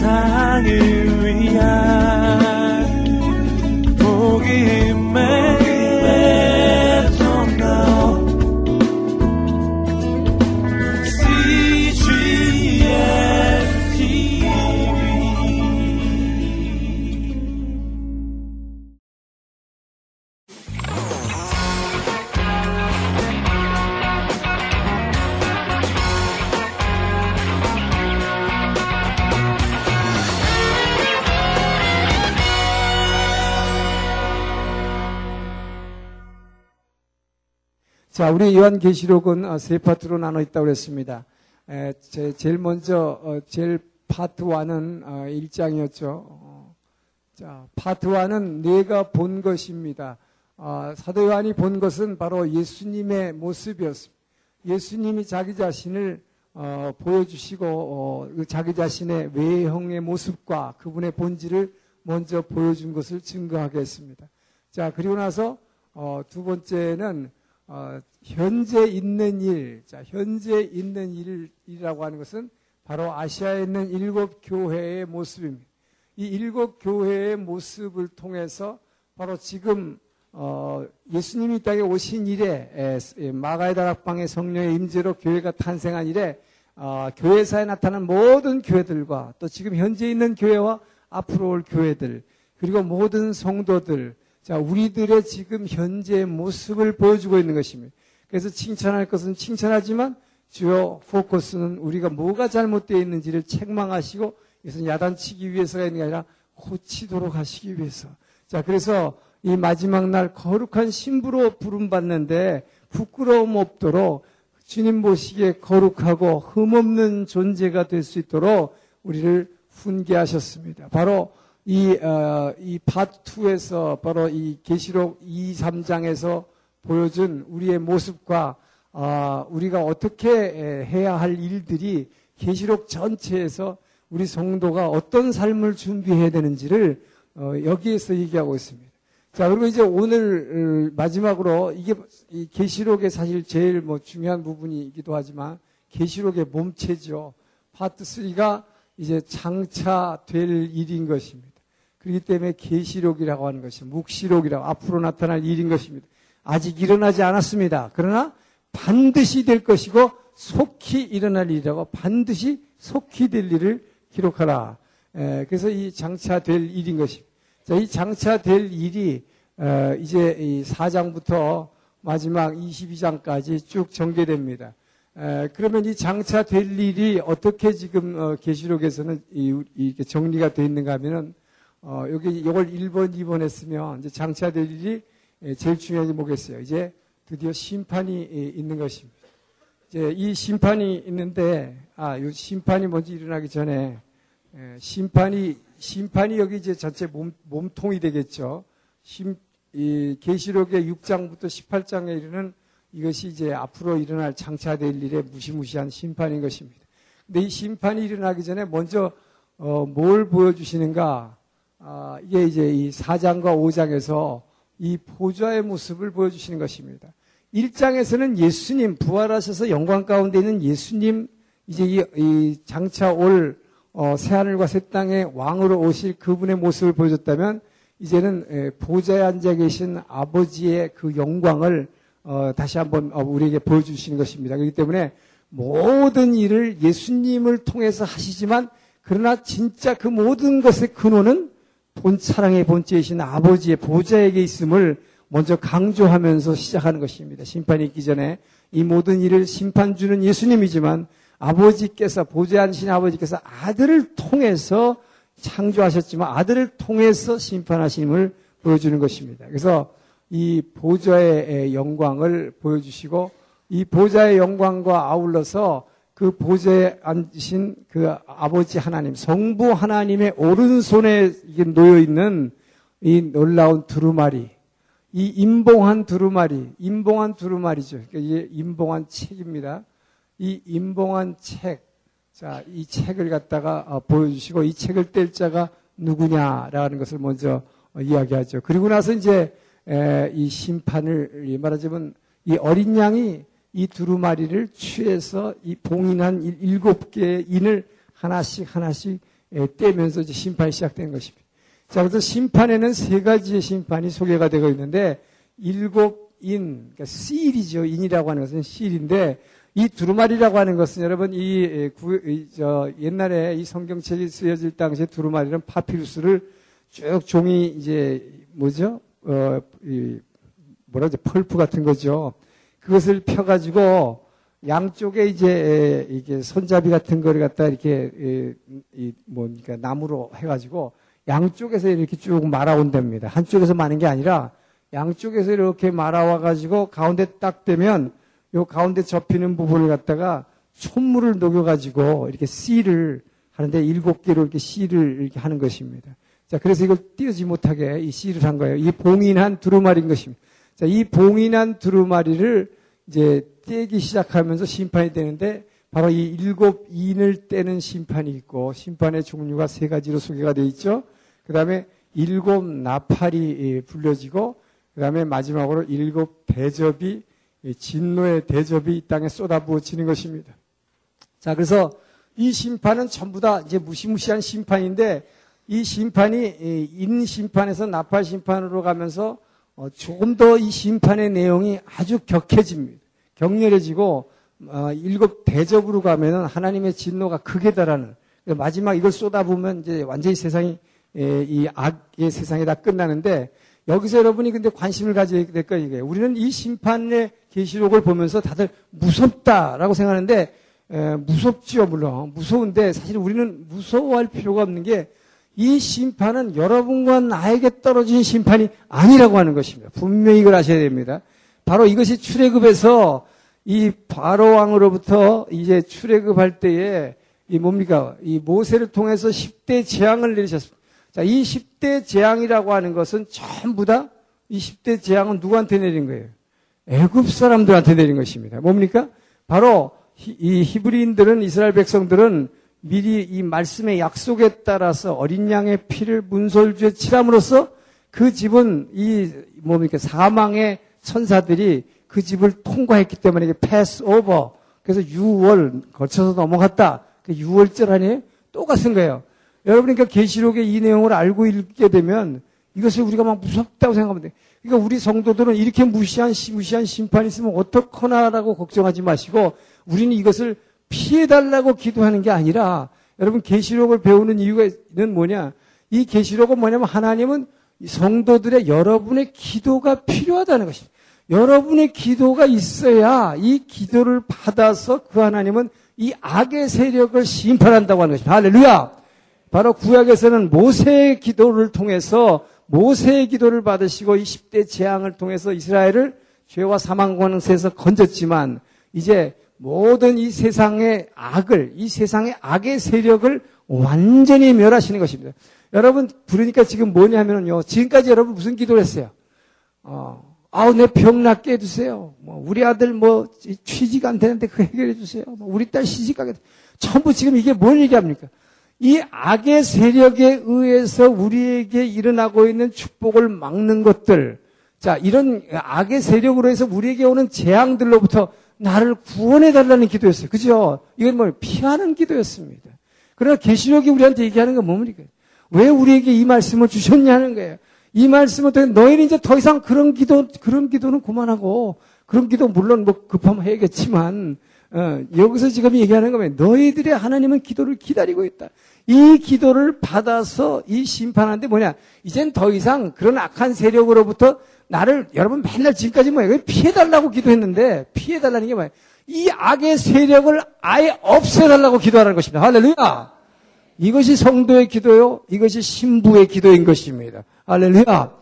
세상을 위한 우리 요한계시록은 어, 세 파트로 나눠 있다고 그랬습니다. 에, 제, 제일 먼저, 어, 제일 파트 1은 어, 1장이었죠. 어, 자, 파트 1은 내가 본 것입니다. 어, 사도 요한이 본 것은 바로 예수님의 모습이었습니다. 예수님이 자기 자신을 어, 보여주시고 어, 그 자기 자신의 외형의 모습과 그분의 본질을 먼저 보여준 것을 증거하게 했습니다. 자 그리고 나서 어, 두 번째는 어, 현재 있는 일, 자, 현재 있는 일이라고 하는 것은 바로 아시아에 있는 일곱 교회의 모습입니다. 이 일곱 교회의 모습을 통해서 바로 지금 어, 예수님이 이 땅에 오신 이래 마가의 다락방의 성령의 임재로 교회가 탄생한 이래 어, 교회사에 나타난 모든 교회들과 또 지금 현재 있는 교회와 앞으로 올 교회들 그리고 모든 성도들 자 우리들의 지금 현재의 모습을 보여주고 있는 것입니다. 그래서 칭찬할 것은 칭찬하지만 주요 포커스는 우리가 뭐가 잘못되어 있는지를 책망하시고 이것은 야단치기 위해서가 있는 게 아니라 고치도록 하시기 위해서. 자, 그래서 이 마지막 날 거룩한 신부로 부름받는데 부끄러움 없도록 주님 보시기에 거룩하고 흠없는 존재가 될 수 있도록 우리를 훈계하셨습니다. 바로 이, 어, 이 파트 2에서 바로 이 계시록 2, 3장에서 보여준 우리의 모습과 어, 우리가 어떻게 해야 할 일들이 계시록 전체에서 우리 성도가 어떤 삶을 준비해야 되는지를 어, 여기에서 얘기하고 있습니다. 자 그리고 이제 오늘 어, 마지막으로 이게 계시록의 사실 제일 뭐 중요한 부분이기도 하지만 계시록의 몸체죠. 파트 3가 이제 장차 될 일인 것입니다. 그렇기 때문에 계시록이라고 하는 것이 묵시록이라고 앞으로 나타날 일인 것입니다. 아직 일어나지 않았습니다. 그러나 반드시 될 것이고 속히 일어날 일이라고 반드시 속히 될 일을 기록하라. 에, 그래서 이 장차 될 일인 것입니다. 자, 이 장차 될 일이 어, 이제 이 4장부터 마지막 22장까지 쭉 전개됩니다. 에, 그러면 이 장차 될 일이 어떻게 지금 어, 계시록에서는 이, 이렇게 정리가 되어 있는가 하면은 어, 여기 이걸 1번, 2번 했으면 이제 장차 될 일이 예, 제일 중요한 게 뭐겠어요? 이제 드디어 심판이 예, 있는 것입니다. 이제 이 심판이 있는데, 아, 이 심판이 먼저 일어나기 전에, 예, 심판이, 심판이 여기 이제 전체 몸, 몸통이 되겠죠. 심, 이, 계시록의 6장부터 18장에 이르는 이것이 이제 앞으로 일어날 장차될 일의 무시무시한 심판인 것입니다. 근데 이 심판이 일어나기 전에 먼저, 어, 뭘 보여주시는가? 아, 이게 이제 이 4장과 5장에서 이 보좌의 모습을 보여주시는 것입니다. 1장에서는 예수님 부활하셔서 영광 가운데 있는 예수님 이제 이, 이 장차 올 어, 새하늘과 새 땅의 왕으로 오실 그분의 모습을 보여줬다면 이제는 보좌에 앉아 계신 아버지의 그 영광을 어, 다시 한번 어, 우리에게 보여주시는 것입니다. 그렇기 때문에 모든 일을 예수님을 통해서 하시지만 그러나 진짜 그 모든 것의 근원은 본 사랑의 본체이신 아버지의 보좌에게 있음을 먼저 강조하면서 시작하는 것입니다. 심판이 있기 전에 이 모든 일을 심판 주는 예수님이지만 아버지께서 보좌 앉으신 아버지께서 아들을 통해서 창조하셨지만 아들을 통해서 심판하심을 보여주는 것입니다. 그래서 이 보좌의 영광을 보여주시고 이 보좌의 영광과 아울러서 그 보좌에 앉으신 그 아버지 하나님, 성부 하나님의 오른손에 놓여 있는 이 놀라운 두루마리, 이 임봉한 두루마리, 임봉한 두루마리죠. 그러니까 이게 임봉한 책입니다. 이 임봉한 책, 자, 이 책을 갖다가 어, 보여주시고 이 책을 뗄 자가 누구냐라는 것을 먼저 어, 이야기하죠. 그리고 나서 이제 이 심판을 말하자면 이 어린 양이 이 두루마리를 취해서 이 봉인한 일곱 개의 인을 하나씩 하나씩 떼면서 이제 심판이 시작된 것입니다. 자, 그래서 심판에는 세 가지의 심판이 소개가 되고 있는데 일곱 인, 그러니까 실이죠. 인이라고 하는 것은 실인데 이 두루마리라고 하는 것은 여러분 이, 구, 이, 저, 옛날에 이 성경책이 쓰여질 당시에 두루마리는 파피루스를 쭉 종이 이제 뭐죠? 어, 이, 뭐라 죠 펄프 같은 거죠. 그것을 펴가지고 양쪽에 이제 이게 손잡이 같은 거를 갖다 이렇게 이 뭡니까 나무로 해가지고 양쪽에서 이렇게 쭉 말아온답니다. 한쪽에서 마는 게 아니라 양쪽에서 이렇게 말아와가지고 가운데 딱 되면 요 가운데 접히는 부분을 갖다가 촛물을 녹여가지고 이렇게 씨를 하는데 일곱 개로 이렇게 씨를 이렇게 하는 것입니다. 자, 그래서 이걸 띄우지 못하게 이 씨를 한 거예요. 이 봉인한 두루마리인 것입니다. 자, 이 봉인한 두루마리를 이제 떼기 시작하면서 심판이 되는데 바로 이 일곱 인을 떼는 심판이 있고 심판의 종류가 세 가지로 소개가 되어 있죠. 그 다음에 일곱 나팔이 불려지고 그 다음에 마지막으로 일곱 대접이 진노의 대접이 이 땅에 쏟아부어지는 것입니다. 자, 그래서 이 심판은 전부 다 이제 무시무시한 심판인데 이 심판이 인 심판에서 나팔 심판으로 가면서 어, 조금 더 이 심판의 내용이 아주 격해집니다. 격렬해지고 어, 일곱 대접으로 가면은 하나님의 진노가 크게 달하는 마지막 이걸 쏟아부으면 이제 완전히 세상이 이 악의 세상이 다 끝나는데 여기서 여러분이 근데 관심을 가져야 될 거예요. 이게 우리는 이 심판의 계시록을 보면서 다들 무섭다라고 생각하는데 에, 무섭지요 물론 무서운데 사실 우리는 무서워할 필요가 없는 게 이 심판은 여러분과 나에게 떨어진 심판이 아니라고 하는 것입니다. 분명히 이걸 아셔야 됩니다. 바로 이것이 출애굽에서 이 바로 왕으로부터 이제 출애굽할 때에 이 뭡니까 이 모세를 통해서 10대 재앙을 내리셨습니다. 자, 이 10대 재앙이라고 하는 것은 전부 다 이 10대 재앙은 누구한테 내린 거예요? 애굽 사람들한테 내린 것입니다. 뭡니까? 바로 이 히브리인들은 이스라엘 백성들은 미리 이 말씀의 약속에 따라서 어린 양의 피를 문설주에 칠함으로써 그 집은 이 뭡니까 사망의 천사들이 그 집을 통과했기 때문에 이게 패스 오버 그래서 6월 거쳐서 넘어갔다. 그 6월절 아니에요? 똑같은 거예요. 여러분이 그러니까 계시록의 이 내용을 알고 읽게 되면 이것을 우리가 막 무섭다고 생각하면 돼. 그러니까 우리 성도들은 이렇게 무시한 무시한 심판이 있으면 어떡하나라고 걱정하지 마시고 우리는 이것을 피해 달라고 기도하는 게 아니라 여러분 계시록을 배우는 이유가는 뭐냐? 이 계시록은 뭐냐면 하나님은 성도들의 여러분의 기도가 필요하다는 것입니다. 여러분의 기도가 있어야 이 기도를 받아서 그 하나님은 이 악의 세력을 심판한다고 하는 것입니다. 할렐루야! 바로 구약에서는 모세의 기도를 통해서 모세의 기도를 받으시고 20대 재앙을 통해서 이스라엘을 죄와 사망 권세에서 건졌지만 이제 모든 이 세상의 악을 이 세상의 악의 세력을 완전히 멸하시는 것입니다. 여러분 부르니까 지금 뭐냐면요. 지금까지 여러분 무슨 기도를 했어요? 어, 아우 내 병 낫게 해주세요. 뭐 우리 아들 뭐 취직 안 되는데 그 해결해 주세요. 뭐 우리 딸 시집 가게 전부 지금 이게 뭘 얘기합니까? 이 악의 세력에 의해서 우리에게 일어나고 있는 축복을 막는 것들, 자, 이런 악의 세력으로 해서 우리에게 오는 재앙들로부터 나를 구원해 달라는 기도였어요. 그죠? 이건 뭘 피하는 기도였습니다. 그러나 계시록이 우리한테 얘기하는 건 뭡니까? 왜 우리에게 이 말씀을 주셨냐는 거예요. 이 말씀을 통해 너희는 이제 더 이상 그런 기도, 그런 기도는 그만하고, 그런 기도 물론 뭐 급하면 해야겠지만, 어, 여기서 지금 얘기하는 거면 너희들의 하나님은 기도를 기다리고 있다. 이 기도를 받아서 이 심판하는데 뭐냐? 이젠 더 이상 그런 악한 세력으로부터 나를 여러분 맨날 지금까지 뭐예요? 피해달라고 기도했는데 피해달라는 게 뭐예요? 이 악의 세력을 아예 없애달라고 기도하는 것입니다. 할렐루야! 이것이 성도의 기도요. 이것이 신부의 기도인 것입니다. 할렐루야!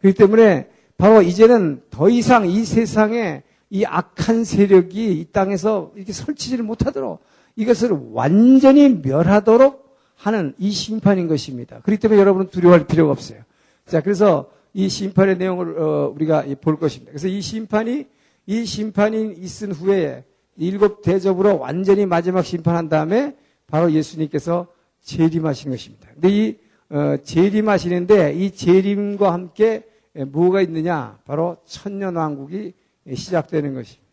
그렇기 때문에 바로 이제는 더 이상 이 세상에 이 악한 세력이 이 땅에서 이렇게 설치지를 못하도록 이것을 완전히 멸하도록 하는 이 심판인 것입니다. 그렇기 때문에 여러분은 두려워할 필요가 없어요. 자, 그래서 이 심판의 내용을 어, 우리가 볼 것입니다. 그래서 이 심판이 이 심판이 있은 후에 일곱 대접으로 완전히 마지막 심판한 다음에 바로 예수님께서 재림하신 것입니다. 근데 이 어, 재림하시는데 이 재림과 함께 뭐가 있느냐? 바로 천년 왕국이 시작되는 것입니다.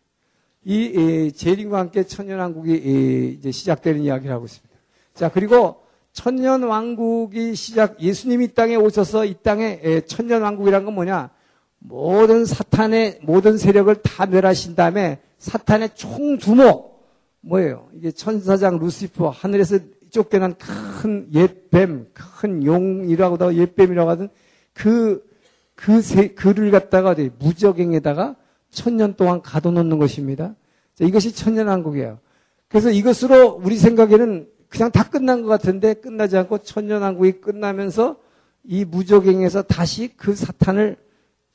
이 재림과 함께 천년 왕국이 이제 시작되는 이야기를 하고 있습니다. 자, 그리고 천년 왕국이 시작, 예수님이 땅에 오셔서 이 땅에 천년 왕국이란 건 뭐냐? 모든 사탄의 모든 세력을 다 멸하신 다음에 사탄의 총두목 뭐예요? 이게 천사장 루시퍼 하늘에서 쫓겨난 큰 옛뱀, 큰 용이라고 도 옛뱀이라고 하든 그, 그 세, 그를 갖다가 무적행에다가 천년 동안 가둬놓는 것입니다. 자, 이것이 천년왕국이에요. 그래서 이것으로 우리 생각에는 그냥 다 끝난 것 같은데 끝나지 않고 천년왕국이 끝나면서 이 무적행에서 다시 그 사탄을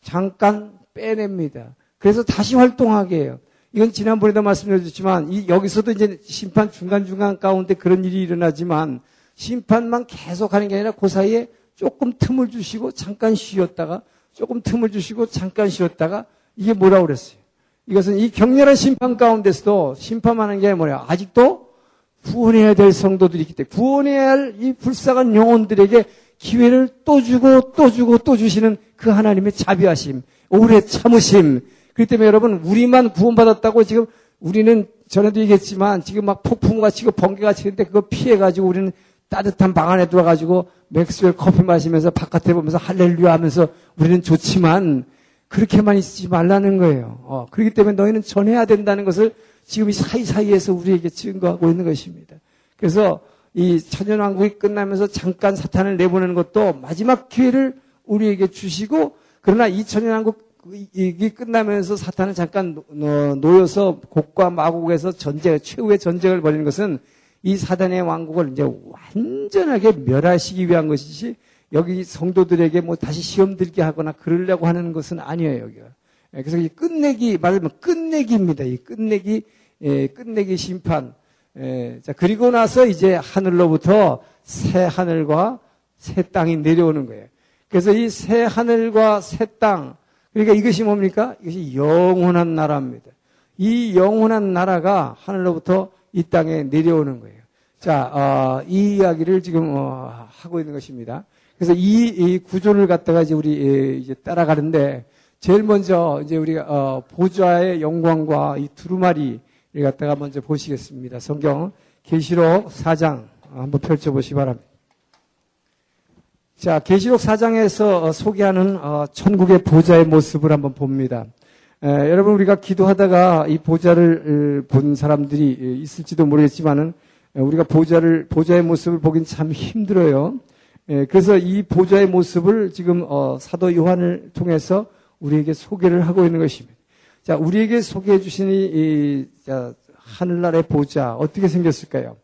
잠깐 빼냅니다. 그래서 다시 활동하게 해요. 이건 지난번에도 말씀드렸지만 이 여기서도 이제 심판 중간중간 가운데 그런 일이 일어나지만 심판만 계속하는 게 아니라 그 사이에 조금 틈을 주시고 잠깐 쉬었다가 조금 틈을 주시고 잠깐 쉬었다가 이게 뭐라고 그랬어요? 이것은 이 격렬한 심판 가운데서도 심판하는 게 뭐냐? 아직도 구원해야 될 성도들이 있기 때문에 구원해야 할 이 불쌍한 영혼들에게 기회를 또 주고 또 주고 또 주시는 그 하나님의 자비하심, 오래 참으심. 그렇기 때문에 여러분 우리만 구원받았다고 지금 우리는 전에도 얘기했지만 지금 막 폭풍과 치고 번개가 치는데 그거 피해가지고 우리는 따뜻한 방 안에 들어가지고 맥스웰 커피 마시면서 바깥에 보면서 할렐루야 하면서 우리는 좋지만 그렇게만 있지 말라는 거예요. 어, 그렇기 때문에 너희는 전해야 된다는 것을 지금 이 사이사이에서 우리에게 증거하고 있는 것입니다. 그래서 이 천연왕국이 끝나면서 잠깐 사탄을 내보내는 것도 마지막 기회를 우리에게 주시고 그러나 이 천연왕국이 끝나면서 사탄을 잠깐 놓여서 곡과 마곡에서 전쟁, 최후의 전쟁을 벌이는 것은 이 사단의 왕국을 이제 완전하게 멸하시기 위한 것이지 여기 성도들에게 뭐 다시 시험 들게 하거나 그러려고 하는 것은 아니에요, 여기가. 예, 그래서 이 끝내기, 말하면 끝내기입니다. 이 끝내기, 예, 끝내기 심판. 예, 자, 그리고 나서 이제 하늘로부터 새 하늘과 새 땅이 내려오는 거예요. 그래서 이 새 하늘과 새 땅, 그러니까 이것이 뭡니까? 이것이 영원한 나라입니다. 이 영원한 나라가 하늘로부터 이 땅에 내려오는 거예요. 자, 어, 이 이야기를 지금 어, 하고 있는 것입니다. 그래서 이, 이, 구조를 갖다가 이제 우리 예, 이제 따라가는데 제일 먼저 이제 우리가 어, 보좌의 영광과 이 두루마리를 갖다가 먼저 보시겠습니다. 성경 계시록 4장 한번 펼쳐 보시기 바랍니다. 자, 계시록 4장에서 어, 소개하는 어, 천국의 보좌의 모습을 한번 봅니다. 에, 여러분 우리가 기도하다가 이 보좌를 본 사람들이 있을지도 모르겠지만은 우리가 보좌를 보좌의 모습을 보긴 참 힘들어요. 에, 그래서 이 보좌의 모습을 지금 어, 사도 요한을 통해서 우리에게 소개를 하고 있는 것입니다. 자, 우리에게 소개해 주신 이, 자, 하늘나라의 보좌 어떻게 생겼을까요?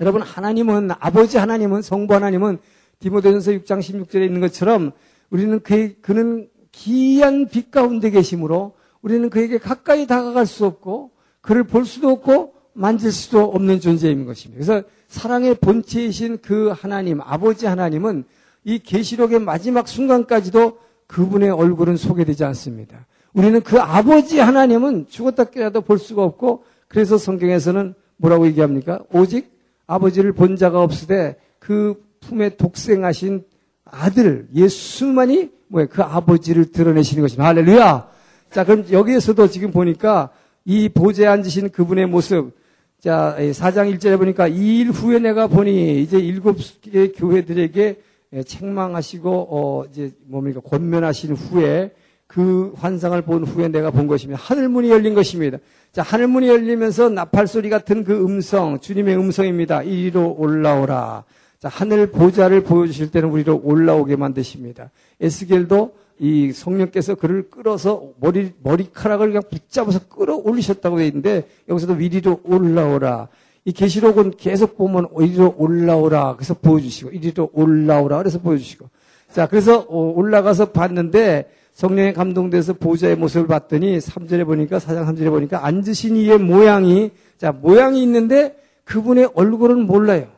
여러분 하나님은 아버지 하나님은 성부 하나님은 디모데전서 6장 16절에 있는 것처럼 우리는 그, 그는 기이한 빛 가운데 계심으로 우리는 그에게 가까이 다가갈 수 없고 그를 볼 수도 없고 만질 수도 없는 존재인 것입니다. 그래서 사랑의 본체이신 그 하나님, 아버지 하나님은 이 계시록의 마지막 순간까지도 그분의 얼굴은 소개되지 않습니다. 우리는 그 아버지 하나님은 죽었다 깨라도 볼 수가 없고 그래서 성경에서는 뭐라고 얘기합니까? 오직 아버지를 본 자가 없으되 그 품에 독생하신 아들 예수만이 뭐야 그 아버지를 드러내시는 것입니다. 할렐루야. 자 그럼 여기에서도 지금 보니까 이 보좌에 앉으신 그분의 모습 자 4장 1절에 보니까 이 일 후에 내가 보니 이제 일곱 개 교회들에게 책망하시고 어 이제 뭡니까 권면하신 후에 그 환상을 본 후에 내가 본 것입니다. 하늘문이 열린 것입니다. 자, 하늘문이 열리면서 나팔 소리 같은 그 음성, 주님의 음성입니다. 이리로 올라오라. 자, 하늘 보좌를 보여주실 때는 우리로 올라오게 만드십니다. 에스겔도 이 성령께서 그를 끌어서 머리, 머리카락을 그냥 붙잡아서 끌어 올리셨다고 되어 있는데 여기서도 위리로 올라오라. 이 계시록은 계속 보면 이리로 올라오라. 그래서 보여주시고 이리로 올라오라. 그래서 보여주시고. 자, 그래서 어, 올라가서 봤는데 성령에 감동돼서 보좌의 모습을 봤더니 3절에 보니까 사장 3절에 보니까 앉으신 이의 모양이 자, 모양이 있는데 그분의 얼굴은 몰라요.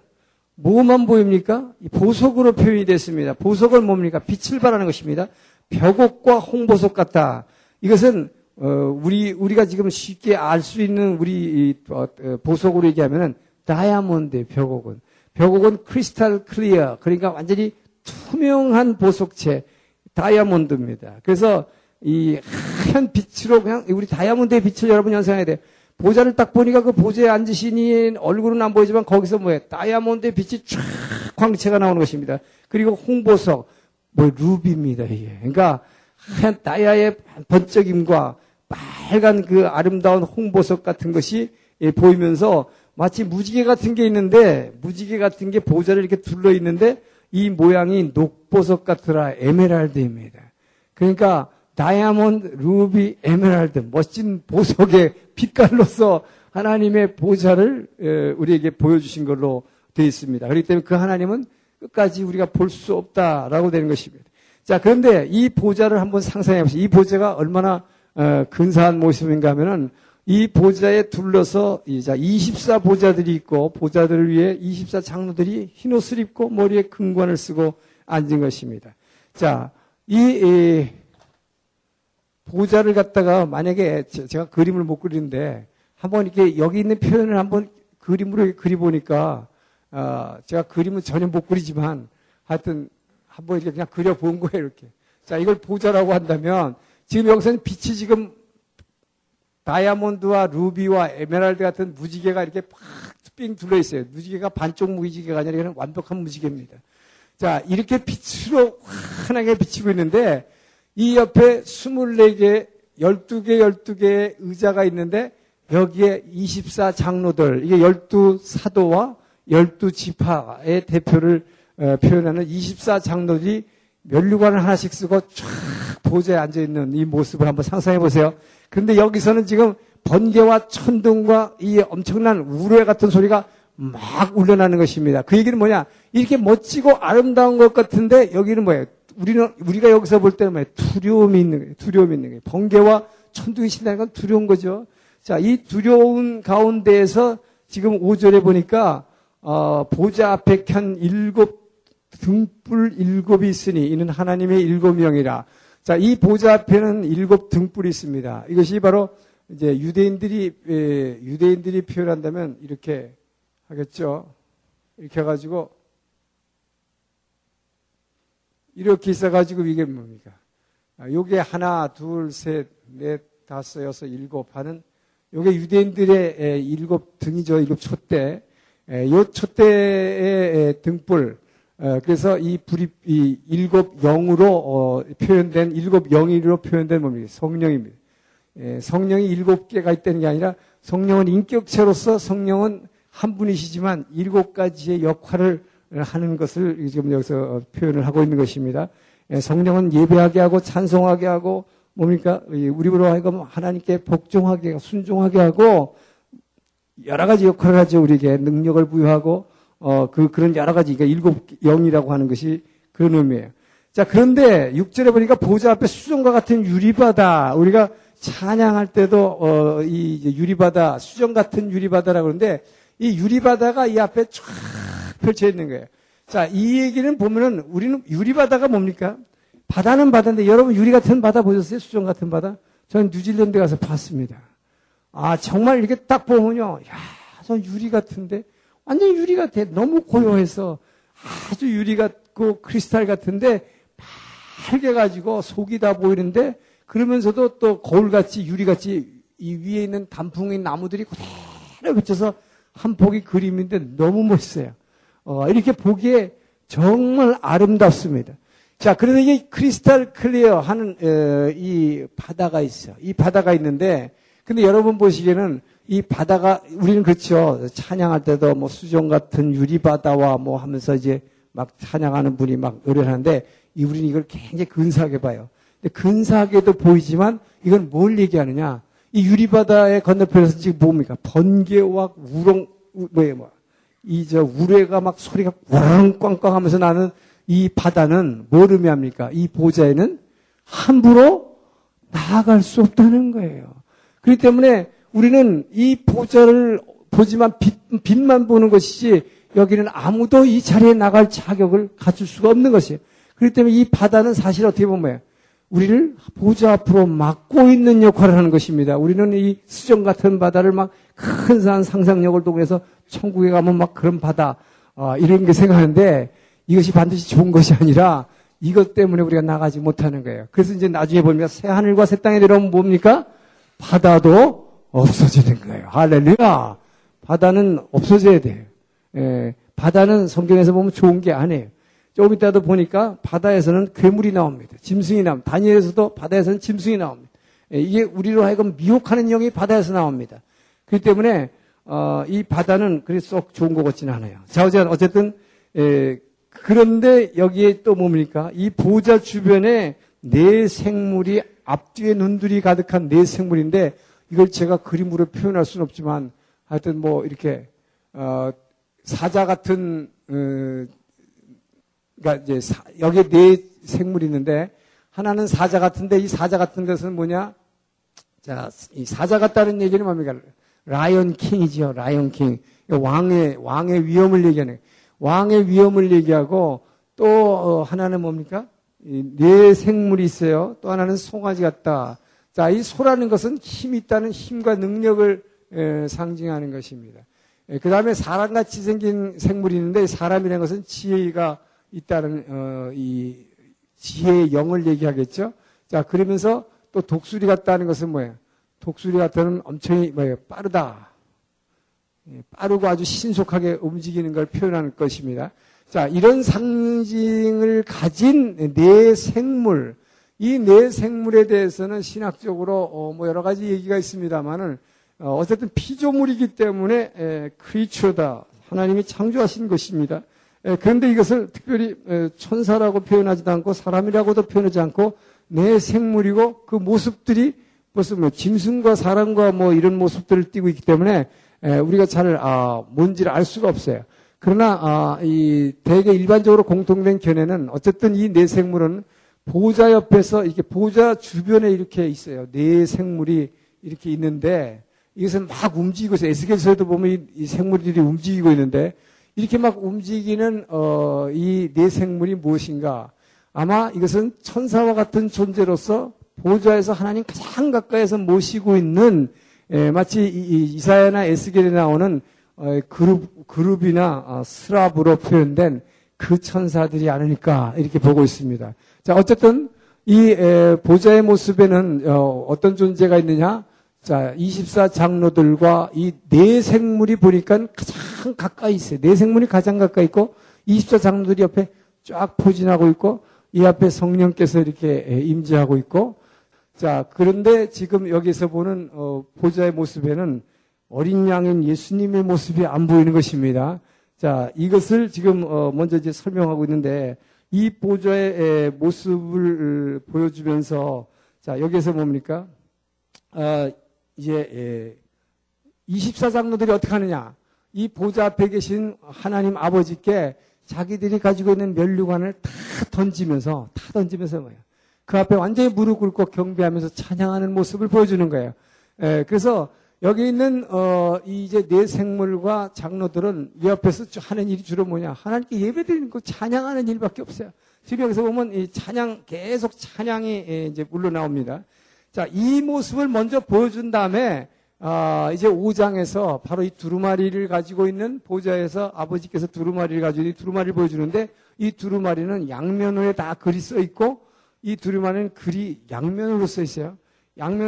뭐만 보입니까? 보석으로 표현이 됐습니다. 보석은 뭡니까? 빛을 발하는 것입니다. 벽옥과 홍보석 같다. 이것은 어, 우리 우리가 지금 쉽게 알 수 있는 우리 어, 어, 보석으로 얘기하면은 다이아몬드 벽옥은 벽옥은 crystal clear 그러니까 완전히 투명한 보석체 다이아몬드입니다. 그래서 이 하얀 빛으로 그냥 우리 다이아몬드의 빛을 여러분 연상해야 돼요. 보좌를 딱 보니까 그 보좌에 앉으시니 얼굴은 안 보이지만 거기서 뭐예요? 다이아몬드의 빛이 쫙 광채가 나오는 것입니다. 그리고 홍보석, 뭐 루비입니다. 이게. 그러니까 하얀 다이아의 번쩍임과 빨간 그 아름다운 홍보석 같은 것이 예, 보이면서 마치 무지개 같은 게 있는데 무지개 같은 게 보좌를 이렇게 둘러 있는데 이 모양이 녹보석 같더라 에메랄드입니다. 그러니까 다이아몬드, 루비, 에메랄드 멋진 보석의 빛깔로서 하나님의 보좌를 우리에게 보여주신 걸로 되어 있습니다. 그렇기 때문에 그 하나님은 끝까지 우리가 볼 수 없다라고 되는 것입니다. 자, 그런데 이 보좌를 한번 상상해 보시죠. 이 보좌가 얼마나 어, 근사한 모습인가 하면은 이 보좌에 둘러서 이자 24 보좌들이 있고 보좌들을 위해 24 장로들이 흰 옷을 입고 머리에 금관을 쓰고 앉은 것입니다. 자, 이, 이 보좌를 갖다가 만약에 제가 그림을 못 그리는데 한번 이렇게 여기 있는 표현을 한번 그림으로 그리 보니까 어, 제가 그림은 전혀 못 그리지만 하여튼 한번 이렇게 그냥 그려본 거예요 이렇게. 자 이걸 보좌라고 한다면 지금 여기서는 빛이 지금 다이아몬드와 루비와 에메랄드 같은 무지개가 이렇게 팍빙 둘러 있어요. 무지개가 반쪽 무지개가 아니라 이건 완벽한 무지개입니다. 자 이렇게 빛으로 환하게 비치고 있는데 이 옆에 24개, 12개, 12개의 의자가 있는데 여기에 24 장로들, 이게 12 사도와 12 지파의 대표를 어, 표현하는 24 장로들이 면류관을 하나씩 쓰고 쫙 보좌에 앉아 있는 이 모습을 한번 상상해 보세요. 그런데 여기서는 지금 번개와 천둥과 이 엄청난 우레 같은 소리가 막 울려나는 것입니다. 그 얘기는 뭐냐? 이렇게 멋지고 아름다운 것 같은데 여기는 뭐예요? 우리는 우리가 여기서 볼 때는 뭐예요? 두려움이 있는 거예요. 두려움이 있는 거예요. 번개와 천둥이 신다는 건 두려운 거죠. 자, 이 두려운 가운데에서 지금 5절에 보니까 어, 보좌 앞에 켠 일곱 등불 일곱이 있으니 이는 하나님의 일곱 명이라. 자, 이 보좌 앞에는 일곱 등불이 있습니다. 이것이 바로 이제 유대인들이 예, 유대인들이 표현한다면 이렇게 하겠죠. 이렇게 해가지고 이렇게 있어가지고 이게 뭡니까? 아, 요게 하나, 둘, 셋, 넷, 다섯, 여섯, 일곱 하는 요게 유대인들의 일곱 등이죠. 일곱 촛대. 요 촛대의 등불. 어, 그래서 이 불이 이 일곱 영으로 어, 표현된 일곱 영이로 표현된 뭡니까? 성령입니다. 성령이 일곱 개가 있다는 게 아니라 성령은 인격체로서 성령은 한 분이시지만 일곱 가지의 역할을 하는 것을 지금 여기서 표현을 하고 있는 것입니다. 예, 성령은 예배하게 하고 찬송하게 하고 뭡니까? 우리로 하여금 하나님께 복종하게 순종하게 하고 여러 가지 역할을 하죠. 우리에게 능력을 부여하고 어, 그 그런 여러 가지 그러니까 일곱 영이라고 하는 것이 그런 의미예요. 자, 그런데 6절에 보니까 보좌 앞에 수정과 같은 유리바다. 우리가 찬양할 때도 어, 이 유리바다, 수정 같은 유리바다라고 그러는데 이 유리바다가 이 앞에 쫙 펼쳐 있는 거예요. 자, 이 얘기는 보면은 우리는 유리바다가 뭡니까? 바다는 바다인데 여러분 유리 같은 바다 보셨어요? 수정 같은 바다? 저는 뉴질랜드 가서 봤습니다. 아, 정말 이렇게 딱 보면요. 야, 저 유리 같은데 완전 유리 같아. 너무 고요해서 아주 유리 같고 크리스탈 같은데 빨개 가지고 속이 다 보이는데 그러면서도 또 거울같이 유리같이 이 위에 있는 단풍의 나무들이 그대로 비쳐서 한 폭이 그림인데 너무 멋있어요. 어, 이렇게 보기에 정말 아름답습니다. 자, 그런데 이 crystal clear 하는 어, 이 바다가 있어. 이 바다가 있는데, 근데 여러분 보시기에는 이 바다가 우리는 그렇죠. 찬양할 때도 뭐 수정 같은 유리 바다와 뭐 하면서 이제 막 찬양하는 분이 막 노래하는데 이 우리는 이걸 굉장히 근사하게 봐요. 근데 근사하게도 보이지만 이건 뭘 얘기하느냐? 이 유리 바다의 건너편에서 지금 뭡니까? 번개와 우렁 뭐예요, 뭐 이 저 우레가 막 소리가 꽝꽝꽝 하면서 나는 이 바다는 뭘 의미합니까? 이 보좌에는 함부로 나아갈 수 없다는 거예요. 그렇기 때문에 우리는 이 보좌를 보지만 빛, 빛만 보는 것이지 여기는 아무도 이 자리에 나갈 자격을 갖출 수가 없는 것이에요. 그렇기 때문에 이 바다는 사실 어떻게 보면 우리를 보좌 앞으로 막고 있는 역할을 하는 것입니다. 우리는 이 수정 같은 바다를 막 큰산 상상력을 동해서 천국에 가면 막 그런 바다 어, 이런 게 생각하는데 이것이 반드시 좋은 것이 아니라 이것 때문에 우리가 나가지 못하는 거예요. 그래서 이제 나중에 보면 새 하늘과 새 땅에 내려오면 뭡니까? 바다도 없어지는 거예요. 할렐루야! 바다는 없어져야 돼요. 예, 바다는 성경에서 보면 좋은 게 아니에요. 조금 이따도 보니까 바다에서는 괴물이 나옵니다. 짐승이 나옵니다. 다니엘에서도 바다에서는 짐승이 나옵니다. 예, 이게 우리로 하여금 미혹하는 영이 바다에서 나옵니다. 그렇기 때문에 어, 이 바다는 그리 썩 좋은 것 같지는 않아요. 자, 어쨌든 예, 그런데 여기에 또 뭡니까? 이 보좌 주변에 네 생물이 앞뒤에 눈들이 가득한 네 생물인데 이걸 제가 그림으로 표현할 수는 없지만 하여튼 뭐 이렇게 어, 사자 같은 어, 그러니까 이제 사, 여기에 네 생물이 있는데 하나는 사자 같은데 이 사자 같은 것은 뭐냐? 자, 이 사자 같다는 얘기는 뭡니까? 라이언 킹이죠. 라이언 킹. 왕의 왕의 위험을 얘기하는 왕의 위험을 얘기하고 또 어, 하나는 뭡니까? 네 생물이 있어요. 또 하나는 송아지 같다. 자, 이 소라는 것은 힘이 있다는 힘과 능력을 에, 상징하는 것입니다. 그 다음에 사람같이 생긴 생물이 있는데 사람이라는 것은 지혜가 있다는 어, 이 지혜의 영을 얘기하겠죠. 자, 그러면서 또 독수리 같다는 것은 뭐예요? 독수리 같다는 엄청 뭐예요? 빠르다. 예, 빠르고 아주 신속하게 움직이는 걸 표현하는 것입니다. 자, 이런 상 징을 가진 네 생물, 이네 생물에 대해서는 신학적으로 어, 뭐 여러 가지 얘기가 있습니다만은 어, 어쨌든 피조물이기 때문에 에, 크리처다. 하나님이 창조하신 것입니다. 에, 그런데 이것을 특별히 에, 천사라고 표현하지도 않고 사람이라고도 표현하지 않고 내 생물이고 그 모습들이 무슨 뭐 짐승과 사람과 뭐 이런 모습들을 띠고 있기 때문에 에, 우리가 잘 아, 뭔지를 알 수가 없어요. 그러나 아, 이 대개 일반적으로 공통된 견해는 어쨌든 이네 생물은 보좌 옆에서 이렇게 보좌 주변에 이렇게 있어요. 네 생물이 이렇게 있는데 이것은 막 움직이고 있어요. 에스겔서에도 보면 이, 이, 생물들이 움직이고 있는데 이렇게 막 움직이는 어, 이네 생물이 무엇인가? 아마 이것은 천사와 같은 존재로서 보좌에서 하나님 가장 가까이에서 모시고 있는 에, 마치 이, 이사야나 에스겔에 나오는 어, 그룹, 그룹이나 어, 스랍으로 표현된 그 천사들이 아니니까 이렇게 보고 있습니다. 자, 어쨌든 이 에, 보좌의 모습에는 어, 어떤 존재가 있느냐? 자, 24 장로들과 이 네 생물이 보니까 가장 가까이 있어요. 네 생물이 가장 가까이 있고 24 장로들이 옆에 쫙 포진하고 있고 이 앞에 성령께서 이렇게 임재하고 있고 자, 그런데 지금 여기서 보는 어, 보좌의 모습에는 어린 양인 예수님의 모습이 안 보이는 것입니다. 자, 이것을 지금 어, 먼저 이제 설명하고 있는데 이 보좌의 모습을 보여주면서 자, 여기서 뭡니까? 아, 이제 24장로들이 예, 어떻게 하느냐? 이 보좌 앞에 계신 하나님 아버지께 자기들이 가지고 있는 면류관을 다 던지면서 다 던지면서 뭐예요? 그 앞에 완전히 무릎 꿇고 경배하면서 찬양하는 모습을 보여주는 거예요. 예, 그래서 여기 있는 어, 이제 네 생물과 장로들은 이 앞에서 하는 일이 주로 뭐냐? 하나님께 예배드리는 거 찬양하는 일밖에 없어요. 지금 여기서 보면 이 찬양 계속 찬양이 예, 이제 물러 나옵니다. 자, 이 모습을 먼저 보여준 다음에 아, 이제 5장에서 바로 이 두루마리를 가지고 있는 보좌에서 아버지께서 두루마리를 가지고 이 두루마리를 보여주는데 이 두루마리는 양면으로 다 글이 써 있고 이 두루마리는 글이 양면으로 써 있어요.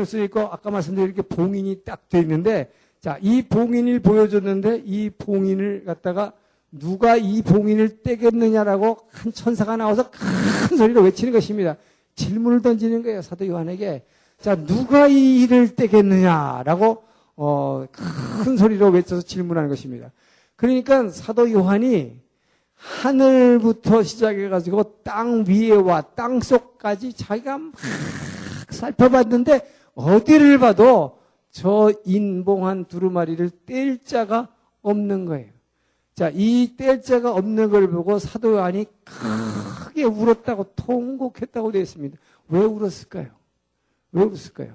써 있고 아까 말씀드린 이렇게 봉인이 딱 돼 있는데 자, 이 봉인을 보여줬는데 이 봉인을 갖다가 누가 이 봉인을 떼겠느냐라고 한 천사가 나와서 큰 소리로 외치는 것입니다. 질문을 던지는 거예요. 사도 요한에게. 자, 누가 이 일을 떼겠느냐라고 어, 큰 소리로 외쳐서 질문하는 것입니다. 그러니까 사도 요한이 하늘부터 시작해가지고 땅 위에와 땅 속까지 자기가 막 살펴봤는데 어디를 봐도 저 인봉한 두루마리를 뗄 자가 없는 거예요. 자, 이 뗄 자가 없는 걸 보고 사도 요한이 크게 울었다고 통곡했다고 되어 있습니다. 왜 울었을까요? 왜 그랬을까요?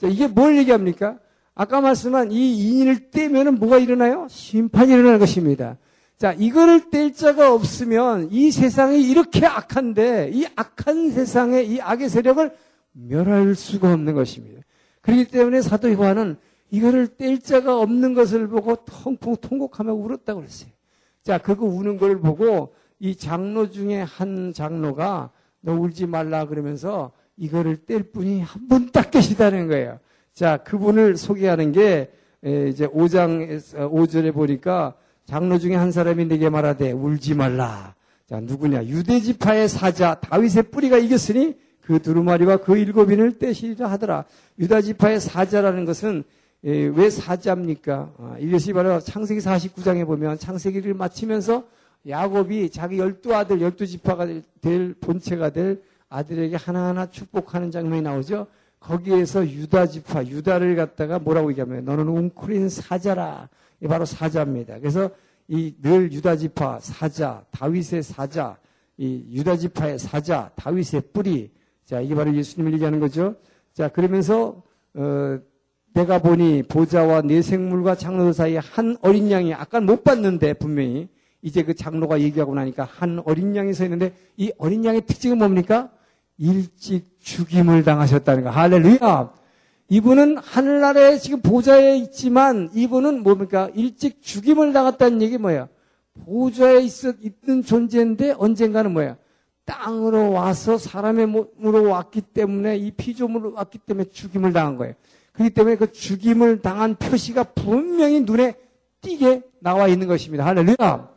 자, 이게 뭘 얘기합니까? 아까 말씀한 이 인을 떼면은 뭐가 일어나요? 심판이 일어나는 것입니다. 자, 이거를 뗄 자가 없으면 이 세상이 이렇게 악한데 이 악한 세상에 이 악의 세력을 멸할 수가 없는 것입니다. 그렇기 때문에 사도 요한은 이거를 뗄 자가 없는 것을 보고 통통 통곡하며 울었다고 그랬어요. 자, 그거 우는 걸 보고 이 장로 중에 한 장로가 너 울지 말라 그러면서 이거를 뗄 분이 한 분 딱 계시다는 거예요. 자, 그분을 소개하는 게 이제 5장 5절에 보니까 장로 중에 한 사람이 내게 말하되 울지 말라. 자, 누구냐? 유대 지파의 사자 다윗의 뿌리가 이겼으니 그 두루마리와 그 일곱인을 떼시리라 하더라. 유다 지파의 사자라는 것은 왜 사자입니까? 아, 이것이 바로 창세기 49장에 보면 창세기를 마치면서 야곱이 자기 열두 아들, 열두 지파가 될 본체가 될 아들에게 하나하나 축복하는 장면이 나오죠. 거기에서 유다 지파, 유다를 갖다가 뭐라고 얘기하면 너는 웅크린 사자라. 이 바로 사자입니다. 그래서 이 늘 유다 지파 사자, 다윗의 사자, 이 유다 지파의 사자, 다윗의 뿌리. 자, 이게 바로 예수님을 얘기하는 거죠. 자, 그러면서 어, 내가 보니 보좌와 내 생물과 장로들 사이에 한 어린 양이 아까 못 봤는데 분명히 이제 그 장로가 얘기하고 나니까 한 어린 양이 서 있는데 이 어린 양의 특징은 뭡니까? 일찍 죽임을 당하셨다는 거. 할렐루야. 이분은 하늘나라에 지금 보좌에 있지만 이분은 뭡니까? 일찍 죽임을 당했다는 얘기 뭐야? 보좌에 있어, 있는 존재인데 언젠가는 뭐야? 땅으로 와서 사람의 몸으로 왔기 때문에 이 피조물로 왔기 때문에 죽임을 당한 거예요. 그렇기 때문에 그 죽임을 당한 표시가 분명히 눈에 띄게 나와 있는 것입니다. 할렐루야.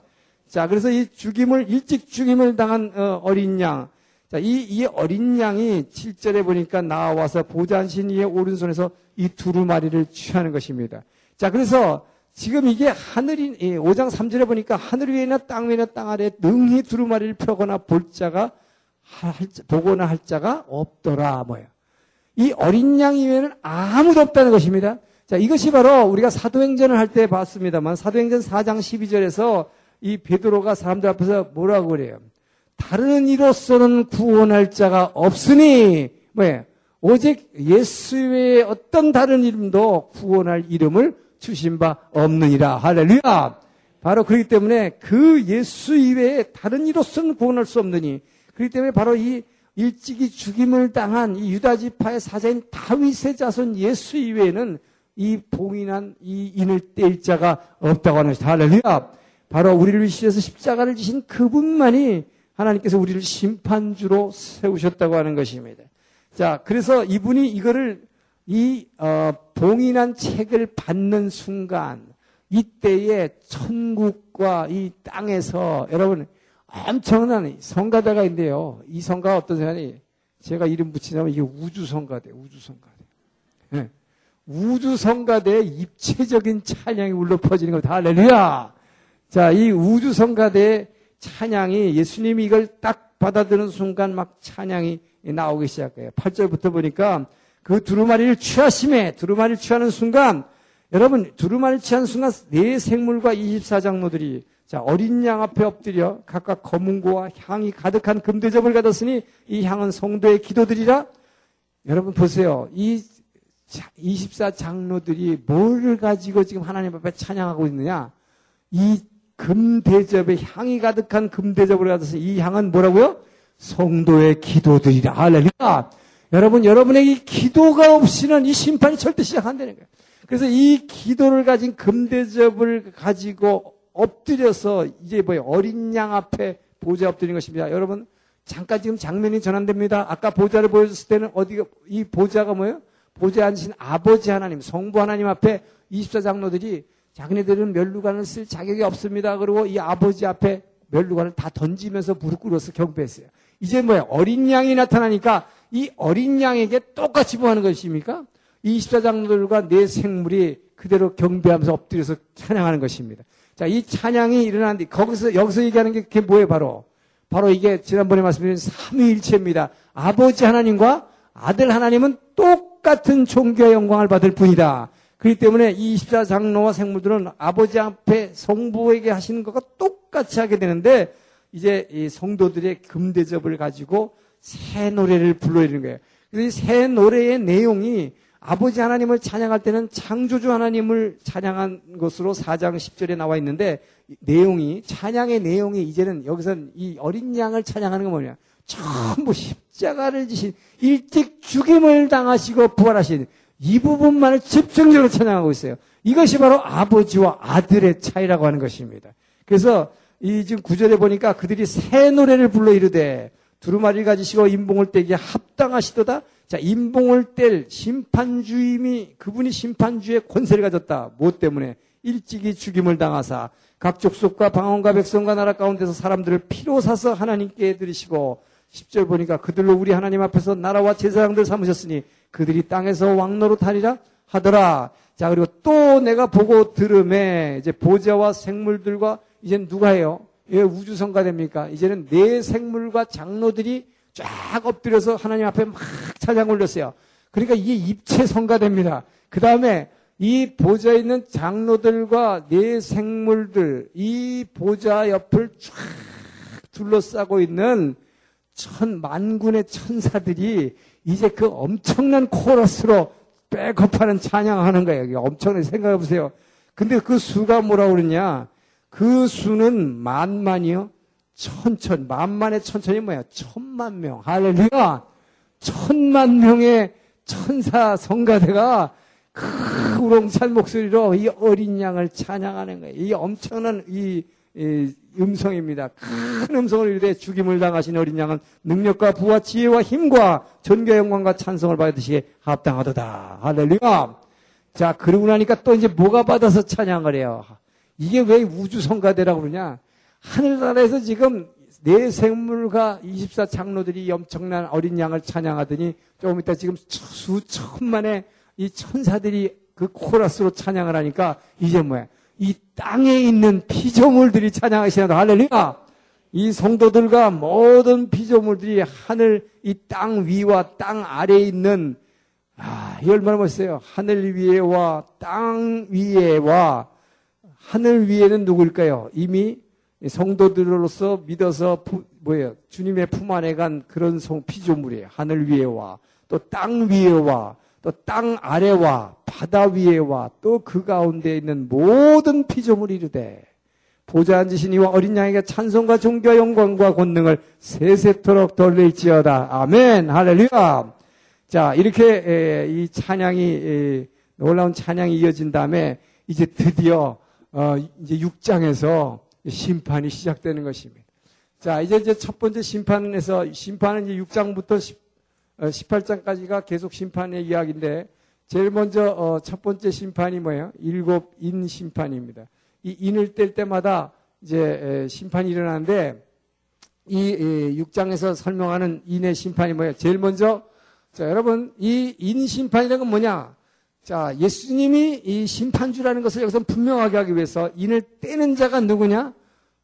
자, 그래서 이 죽임을, 일찍 죽임을 당한 어, 어린 양. 자, 이, 이 어린 양이 7절에 보니까 나와서 보좌신 이의 오른손에서 이 두루마리를 취하는 것입니다. 자, 그래서 지금 이게 하늘이, 5장 3절에 보니까 하늘 위에나 땅 위에나 땅 아래 능히 두루마리를 펴거나 볼 자가, 할, 보거나 할 자가 없더라. 뭐예요. 이 어린 양 이외에는 아무도 없다는 것입니다. 자, 이것이 바로 우리가 사도행전을 할 때 봤습니다만 사도행전 4장 12절에서 이 베드로가 사람들 앞에서 뭐라고 그래요? 다른 이로서는 구원할 자가 없으니 뭐예요? 오직 예수 외에 어떤 다른 이름도 구원할 이름을 주신 바 없느니라. 할렐루야. 바로 그렇기 때문에 그 예수 이외에 다른 이로서는 구원할 수 없느니 그렇기 때문에 바로 이 일찍이 죽임을 당한 이 유다 지파의 사자인 다윗의 자손 예수 이외에는 이 봉인한 이 인을 뗄 자가 없다고 하는 것이다. 할렐루야. 바로 우리를 위시해서 십자가를 지신 그분만이 하나님께서 우리를 심판주로 세우셨다고 하는 것입니다. 자, 그래서 이분이 이거를 이 어, 봉인한 책을 받는 순간 이때에 천국과 이 땅에서 여러분 엄청난 성가대가 있는데요. 이 성가가 어떤 사람이 제가 이름 붙이냐면 이게 우주 성가대, 우주 성가대. 네. 우주 성가대의 입체적인 찬양이 울려 퍼지는 겁니다. 할렐루야! 자, 이 우주 성가대의 찬양이 예수님이 이걸 딱 받아들는 순간 막 찬양이 나오기 시작해요. 8절부터 보니까 그 두루마리를 취하심에 두루마리를 취하는 순간 여러분 두루마리를 취한 순간 네 생물과 24장로들이 자 어린 양 앞에 엎드려 각각 검은고와 향이 가득한 금대접을 가졌으니 이 향은 성도의 기도들이라 여러분 보세요. 이 24장로들이 뭘 가지고 지금 하나님 앞에 찬양하고 있느냐? 이 금대접에 향이 가득한 금대접을 가져서 이 향은 뭐라고요? 성도의 기도들이라. 할렐루야. 여러분, 여러분의 이 기도가 없이는 이 심판이 절대 시작 안 되는 거예요. 그래서 이 기도를 가진 금대접을 가지고 엎드려서 이제 뭐예요? 어린 양 앞에 보좌 엎드린 것입니다. 여러분, 잠깐 지금 장면이 전환됩니다. 아까 보좌를 보여줬을 때는 어디가, 이 보좌가 뭐예요? 보좌에 앉으신 아버지 하나님, 성부 하나님 앞에 24장로들이 자기네들은 멸루관을 쓸 자격이 없습니다. 그리고 이 아버지 앞에 멸루관을 다 던지면서 무릎 꿇어서 경배했어요. 이제 뭐야? 어린 양이 나타나니까 이 어린 양에게 똑같이 뭐 하는 것입니까? 이 24장로들과 내 생물이 그대로 경배하면서 엎드려서 찬양하는 것입니다. 자, 이 찬양이 일어나는데 거기서 여기서 얘기하는 게 그게 뭐예요, 바로? 바로 이게 지난번에 말씀드린 삼위일체입니다. 아버지 하나님과 아들 하나님은 똑같은 종교의 영광을 받을 뿐이다. 그렇기 때문에 이 24장로와 생물들은 아버지 앞에 성부에게 하시는 것과 똑같이 하게 되는데 이제 이 성도들의 금대접을 가지고 새 노래를 불러드리는 거예요. 그래서 새 노래의 내용이 아버지 하나님을 찬양할 때는 창조주 하나님을 찬양한 것으로 4장 10절에 나와 있는데 내용이 찬양의 내용이 이제는 여기선 이 어린 양을 찬양하는 건 뭐냐? 전부 십자가를 지신 일찍 죽임을 당하시고 부활하신 이 부분만을 집중적으로 찬양하고 있어요. 이것이 바로 아버지와 아들의 차이라고 하는 것입니다. 그래서 이 지금 구절에 보니까 그들이 새 노래를 불러 이르되 두루마리를 가지시고 인봉을 떼기에 합당하시도다 자, 인봉을 뗄 심판주임이 그분이 심판주의 권세를 가졌다. 무엇 때문에? 일찍이 죽임을 당하사 각 족속과 방언과 백성과 나라 가운데서 사람들을 피로 사서 하나님께 드리시고 10절 보니까 그들로 우리 하나님 앞에서 나라와 제사장들 삼으셨으니 그들이 땅에서 왕노로 타리라 하더라. 자, 그리고 또 내가 보고 들음에 이제 보좌와 생물들과 이제는 누가 해요? 왜 우주성가 됩니까? 이제는 내 생물과 장로들이 쫙 엎드려서 하나님 앞에 막 찬양 올렸어요. 그러니까 이게 입체 성가됩니다. 그 다음에 이 보좌에 있는 장로들과 내 생물들, 이 보좌 옆을 쫙 둘러싸고 있는 천 만군의 천사들이 이제 그 엄청난 코러스로 백업하는 찬양하는 거예요. 엄청나게 생각해 보세요. 근데 그 수가 뭐라 그러냐? 그 수는 만만이요. 천천, 만만의 천천이 뭐야? 천만 명. 할렐루야! 천만 명의 천사 성가대가 그 우렁찬 목소리로 이 어린 양을 찬양하는 거예요. 이 엄청난 이, 이 음성입니다. 큰 음성을 이르되 죽임을 당하신 어린 양은 능력과 부와 지혜와 힘과 전교 영광과 찬성을 받으시기에 합당하도다. 할렐루야. 자, 그러고 나니까 또 이제 뭐가 받아서 찬양을 해요. 이게 왜 우주 성가대라고 그러냐? 하늘나라에서 지금 내 생물과 24 장로들이 엄청난 어린 양을 찬양하더니 조금 이따 지금 수천만의 이 천사들이 그 코러스로 찬양을 하니까 이제 뭐야? 이 땅에 있는 피조물들이 찬양하시는 할렐루야! 이 성도들과 모든 피조물들이 하늘 이 땅 위와 땅 아래에 있는 아, 이 얼마나 멋있어요. 하늘 위에와 땅 위에와 하늘 위에는 누구일까요? 이미 성도들로서 믿어서 부, 뭐예요? 주님의 품 안에 간 그런 성 피조물이에요. 하늘 위에와 또 땅 위에와 또 땅 아래와 바다 위에와 또 그 가운데 있는 모든 피조물이 이르되 보좌 앉으신 이와 어린 양에게 찬송과 존귀와 영광과 권능을 세세토록 돌릴지어다. 아멘. 할렐루야. 자, 이렇게 이 찬양이 놀라운 찬양이 이어진 다음에 이제 드디어 어, 이제 6장에서 심판이 시작되는 것입니다. 자, 이제 이제 첫 번째 심판에서 심판은 이제 6장부터 10, 18장까지가 어, 계속 심판의 이야기인데 제일 먼저 어, 첫 번째 심판이 뭐예요? 일곱 인 심판입니다. 이 인을 뗄 때마다 이제 심판이 일어나는데 이 6장에서 설명하는 인의 심판이 뭐예요? 제일 먼저 자, 여러분 이 인 심판이라는 건 뭐냐? 자, 예수님이 이 심판주라는 것을 여기서 분명하게 하기 위해서 인을 떼는 자가 누구냐?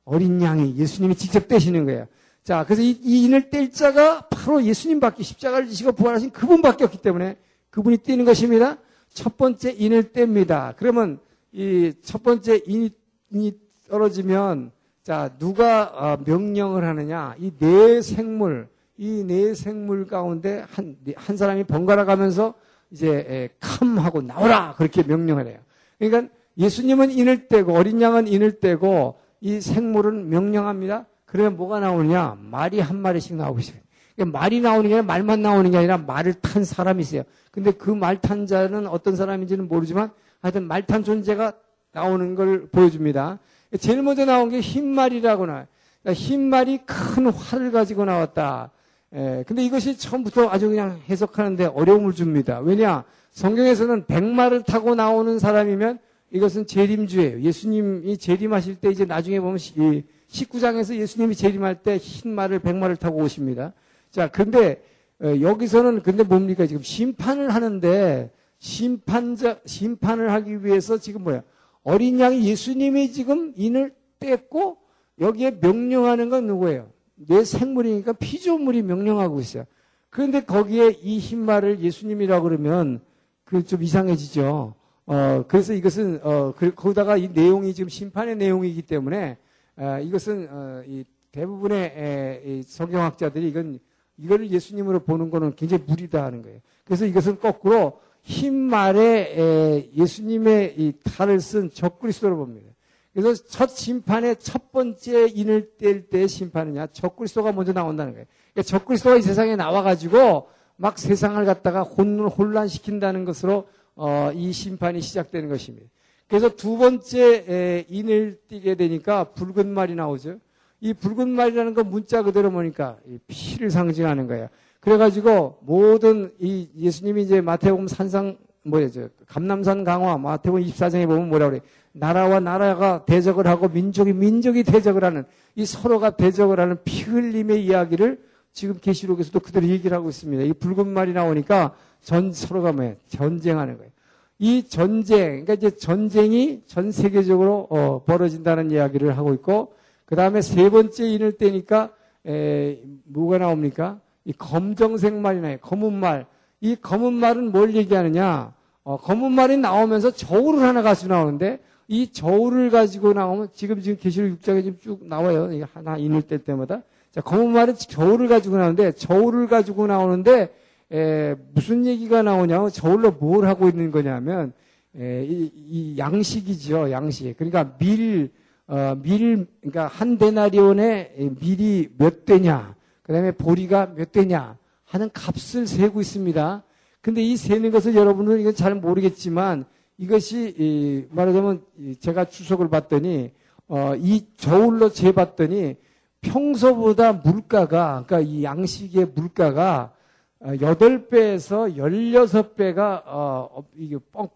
어린 양이 예수님이 직접 떼시는 거예요. 자, 그래서 이, 이 인을 뗄 자가 바로 예수님밖에 십자가를 지시고 부활하신 그분밖에 없기 때문에 그분이 떼는 것입니다. 첫 번째 인을 뗍니다. 그러면 이 첫 번째 인이, 인이 떨어지면 자, 누가 어, 명령을 하느냐? 이 네 생물, 이 네 생물 가운데 한, 한 사람이 번갈아 가면서 이제 캄하고 나오라! 그렇게 명령을 해요. 그러니까 예수님은 인을 떼고 어린 양은 인을 떼고 이 생물은 명령합니다. 그러면 뭐가 나오느냐? 말이 한 마리씩 나오고 있어요. 그러니까 말이 나오는 게 아니라 말만 나오는 게 아니라 말을 탄 사람이 있어요. 근데 그 말 탄 자는 어떤 사람인지는 모르지만 하여튼 말 탄 존재가 나오는 걸 보여줍니다. 제일 먼저 나온 게 흰말이라고 나와요. 그러니까 흰말이 큰 활을 가지고 나왔다. 에, 근데 이것이 처음부터 아주 그냥 해석하는데 어려움을 줍니다. 왜냐? 성경에서는 백마를 타고 나오는 사람이면 이것은 재림주예요. 예수님이 재림하실 때 이제 나중에 보면 19장에서 예수님이 재림할 때 흰 말을 백마를 타고 오십니다. 자, 근데 어, 여기서는 근데 뭡니까? 지금 심판을 하는데 심판자 심판을 하기 위해서 지금 뭐야? 어린 양이 예수님이 지금 인을 뗐고 여기에 명령하는 건 누구예요? 내 생물이니까 피조물이 명령하고 있어요. 그런데 거기에 이 흰말을 예수님이라고 그러면 그 좀 이상해지죠. 어, 그래서 이것은, 어, 그, 거기다가 이 내용이 지금 심판의 내용이기 때문에, 어, 이것은, 어, 이 대부분의 에, 이 성경학자들이 이건, 이거를 예수님으로 보는 거는 굉장히 무리다 하는 거예요. 그래서 이것은 거꾸로 흰 말에 에, 예수님의 이 탈을 쓴 적그리스도로 봅니다. 그래서 첫 심판의 첫 번째 인을 뗄 때 심판이냐, 적그리스도가 먼저 나온다는 거예요. 그러니까 적그리스도가 이 세상에 나와가지고 막 세상을 갖다가 혼란시킨다는 것으로 어, 이 심판이 시작되는 것입니다. 그래서 두 번째 에, 인을 띄게 되니까 붉은 말이 나오죠. 이 붉은 말이라는 건 문자 그대로 보니까 피를 상징하는 거예요. 그래가지고 모든 이 예수님이 이제 마태복음 산상 뭐예요? 감남산 강화 마태복음 24장에 보면 뭐라 그래? 나라와 나라가 대적을 하고 민족이 민족이 대적을 하는 이 서로가 대적을 하는 피 흘림의 이야기를 지금 계시록에서도 그대로 얘기를 하고 있습니다. 이 붉은 말이 나오니까 전 서로가 뭐예요? 전쟁하는 거예요. 이 전쟁, 그러니까 이제 전쟁이 전 세계적으로 어, 벌어진다는 이야기를 하고 있고, 그 다음에 세 번째 인을 떼니까 에, 뭐가 나옵니까? 이 검정색 말이 나요. 검은 말. 이 검은 말은 뭘 얘기하느냐? 어, 검은 말이 나오면서 저울을 하나 가지고 나오는데 이 저울을 가지고 나오면 지금 지금 계시록 6장에 지금 쭉 나와요. 하나 인을 뗄 때마다. 자, 검은 말은 저울을 가지고 나오는데 저울을 가지고 나오는데 에, 무슨 얘기가 나오냐면 저울로 뭘 하고 있는 거냐면 에, 이, 이, 양식이죠. 양식. 그러니까 밀, 어, 밀, 그러니까 한 데나리온에 밀이 몇 대냐. 그 다음에 보리가 몇 대냐 하는 값을 세고 있습니다. 근데 이 세는 것을 여러분은 이건 잘 모르겠지만 이것이 말하자면 제가 추석을 봤더니 어, 이 저울로 재봤더니 평소보다 물가가 그러니까 이 양식의 물가가 8배에서 어, 16배가 어, 이게 뻥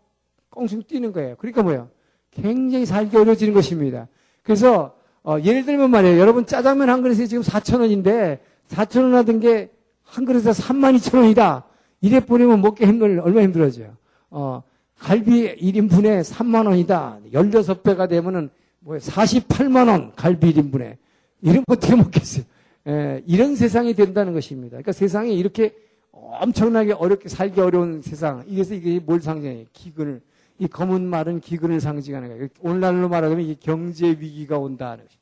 껑충 뛰는 거예요. 그러니까 뭐예요? 굉장히 살기 어려워지는 것입니다. 그래서 어, 예를 들면 말이에요. 여러분 짜장면 한 그릇에 지금 4천 원인데 4천 원 하던 게 한 그릇에 3만 2천 원이다. 이래 버리면 먹기 힘들, 얼마나 힘들어져요. 어, 갈비 1인분에 3만 원이다. 16배가 되면은 뭐 48만 원 갈비 1인분에. 이런 거 어떻게 먹겠어요? 예, 이런 세상이 된다는 것입니다. 그러니까 세상이 이렇게 엄청나게 어렵게 살기 어려운 세상. 이래서 이게 뭘 상징해요? 기근을. 이 검은 말은 기근을 상징하는 거예요. 오늘날로 말하면 이게 경제 위기가 온다는 것입니다.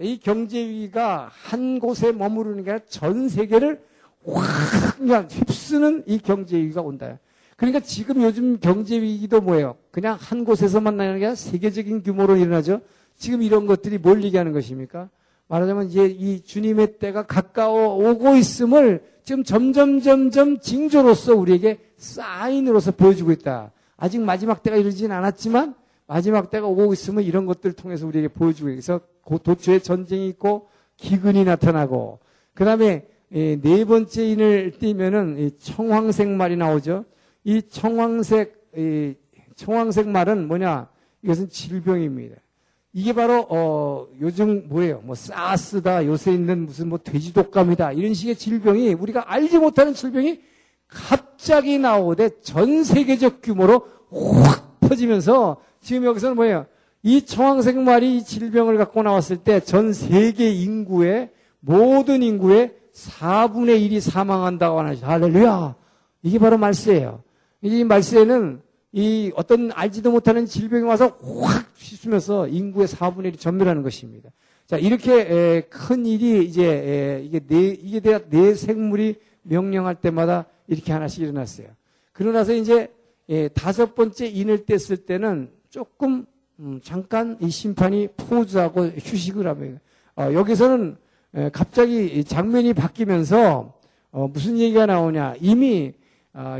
이 경제 위기가 한 곳에 머무르는 게 아니라 전 세계를 확 그냥 휩쓰는 이 경제 위기가 온다. 그러니까 지금 요즘 경제 위기도 뭐예요? 그냥 한 곳에서만 나는 게 아니라 세계적인 규모로 일어나죠. 지금 이런 것들이 뭘 얘기하는 것입니까? 말하자면 이제 이 주님의 때가 가까워 오고 있음을 지금 점점 점점 징조로서 우리에게 사인으로서 보여주고 있다. 아직 마지막 때가 이르진 않았지만 마지막 때가 오고 있으면 이런 것들을 통해서 우리에게 보여주고 있어 도처에 전쟁이 있고 기근이 나타나고 그 다음에 네 번째 인을 띄면은 청황색 말이 나오죠. 이 청황색 이 청황색 말은 뭐냐? 이것은 질병입니다. 이게 바로 어 요즘 뭐예요? 뭐 사스다 요새 있는 무슨 뭐 돼지독감이다 이런 식의 질병이 우리가 알지 못하는 질병이 갑자기 나오되 전 세계적 규모로 확 퍼지면서 지금 여기서는 뭐예요? 이 청황색 말이 이 질병을 갖고 나왔을 때 전 세계 인구의 모든 인구의 4분의 1이 사망한다고 하나죠. 할렐루야. 이게 바로 말세예요. 이 말세는 이 어떤 알지도 못하는 질병이 와서 확 휘수면서 인구의 4분의 1이 전멸하는 것입니다. 자, 이렇게 큰 일이 이제 이게 네, 이게 대한 네 생물이 명령할 때마다 이렇게 하나씩 일어났어요. 그러나서 이제 다섯 번째 인을 뗐을 때는 조금 음, 잠깐 이 심판이 포즈하고 휴식을 하면 어, 여기서는 에, 갑자기 장면이 바뀌면서 어, 무슨 얘기가 나오냐 이미 어,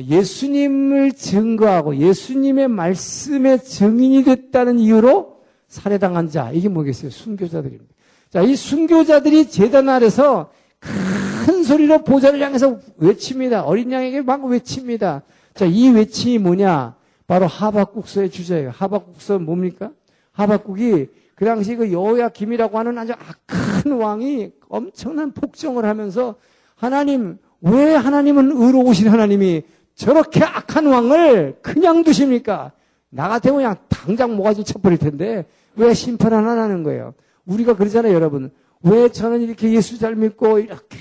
예수님을 증거하고 예수님의 말씀의 증인이 됐다는 이유로 살해당한 자 이게 뭐겠어요 순교자들입니다. 자 이 순교자들이 제단 아래서 큰 소리로 보좌를 향해서 외칩니다. 어린 양에게 막 외칩니다. 자 이 외침이 뭐냐 바로 하박국서의 주제예요. 하박국서 뭡니까? 하박국이 그 당시 그 여호야 김이라고 하는 아주 악한 왕이 엄청난 폭정을 하면서 하나님 왜 하나님은 의로우신 하나님이 저렇게 악한 왕을 그냥 두십니까? 나 같으면 그냥 당장 모가지 쳐버릴 텐데 왜 심판 안 하는 거예요? 우리가 그러잖아요, 여러분. 왜 저는 이렇게 예수 잘 믿고 이렇게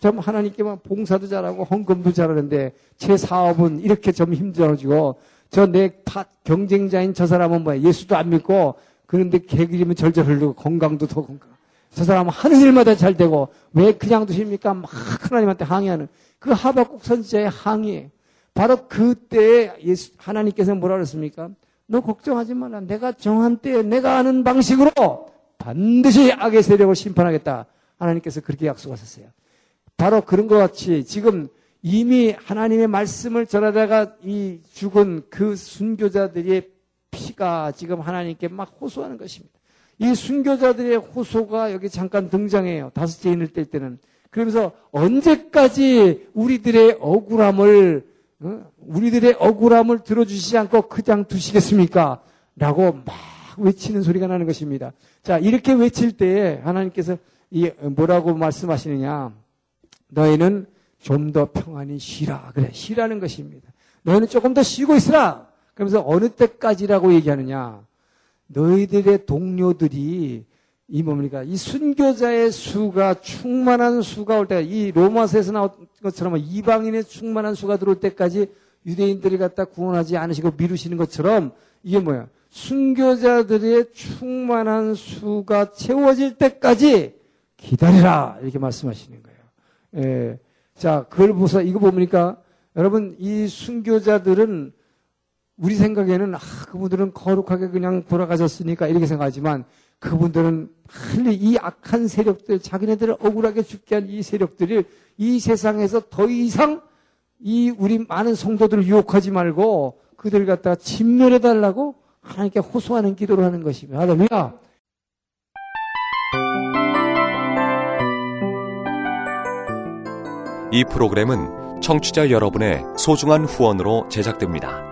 좀 하나님께만 봉사도 잘하고 헌금도 잘하는데 제 사업은 이렇게 좀 힘들어지고 저 내 경쟁자인 저 사람은 뭐야? 예수도 안 믿고 그런데 개그리면 절절 흐르고 건강도 더 건강. 저 사람은 하는 일마다 잘 되고 왜 그냥 두십니까? 막 하나님한테 항의하는 그 하박국 선지자의 항의. 바로 그때에 예수 하나님께서 뭐라 그랬습니까? 너 걱정하지 마라. 내가 정한 때에 내가 아는 방식으로 반드시 악의 세력을 심판하겠다. 하나님께서 그렇게 약속하셨어요. 바로 그런 것 같이 지금 이미 하나님의 말씀을 전하다가 이 죽은 그 순교자들의 피가 지금 하나님께 막 호소하는 것입니다. 이 순교자들의 호소가 여기 잠깐 등장해요. 다섯째 인을 뗄 때는. 그러면서 언제까지 우리들의 억울함을 어? 우리들의 억울함을 들어주시지 않고 그냥 두시겠습니까? 라고 막 외치는 소리가 나는 것입니다. 자, 이렇게 외칠 때에 하나님께서 이 뭐라고 말씀하시느냐? 너희는 좀 더 평안히 쉬라. 그래, 쉬라는 것입니다. 너희는 조금 더 쉬고 있으라. 그러면서 어느 때까지라고 얘기하느냐? 너희들의 동료들이 이 뭡니까? 이 순교자의 수가 충만한 수가 올 때, 이 로마서에서 나온 것처럼 이방인의 충만한 수가 들어올 때까지 유대인들이 갖다 구원하지 않으시고 미루시는 것처럼 이게 뭐야? 순교자들의 충만한 수가 채워질 때까지 기다리라 이렇게 말씀하시는 거예요. 예. 자, 그걸 보서 이거 봅니까? 여러분 이 순교자들은 우리 생각에는 아, 그분들은 거룩하게 그냥 돌아가셨으니까 이렇게 생각하지만 그분들은 빨리 이 악한 세력들, 자기네들을 억울하게 죽게 한 이 세력들이 이 세상에서 더 이상 이 우리 많은 성도들을 유혹하지 말고 그들 갖다가 진멸해 달라고 하나님께 호소하는 기도를 하는 것입니다. 할렐루야. 이 프로그램은 청취자 여러분의 소중한 후원으로 제작됩니다.